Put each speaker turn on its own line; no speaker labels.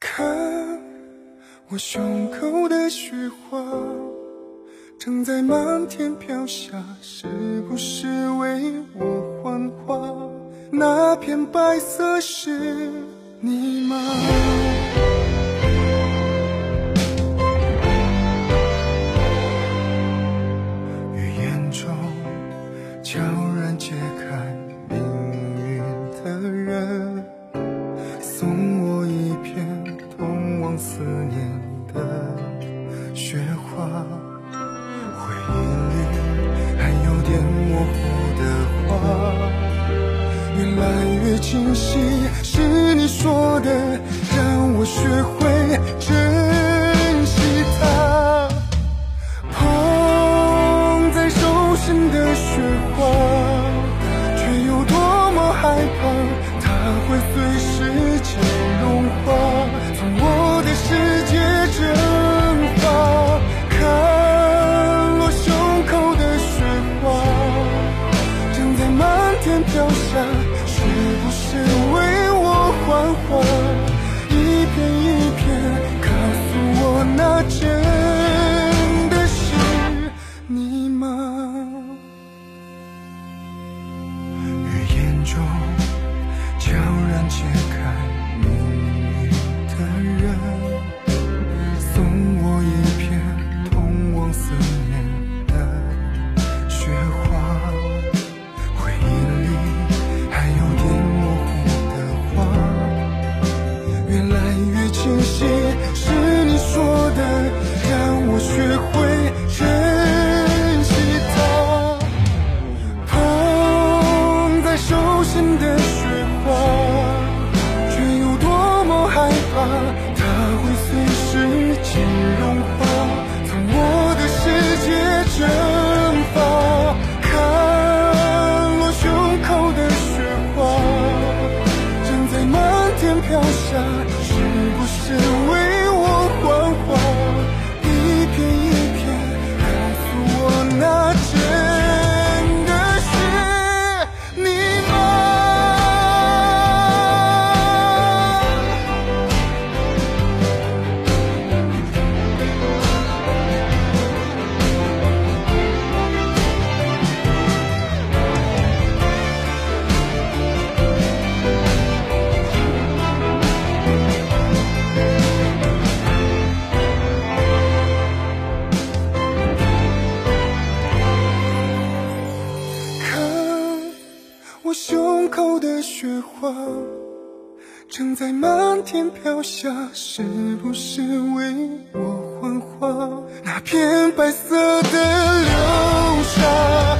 看我胸口的雪花，正在漫天飘下，是不是为我幻化？那片白色是你吗？回忆里还有点模糊的话，越来越清晰，是你说的，让我学会珍掉下，是不是为我幻化？一片一片告诉我，那真的是你吗？语言中我胸口的雪花，正在漫天飘下，是不是为我幻化？那片白色的流沙，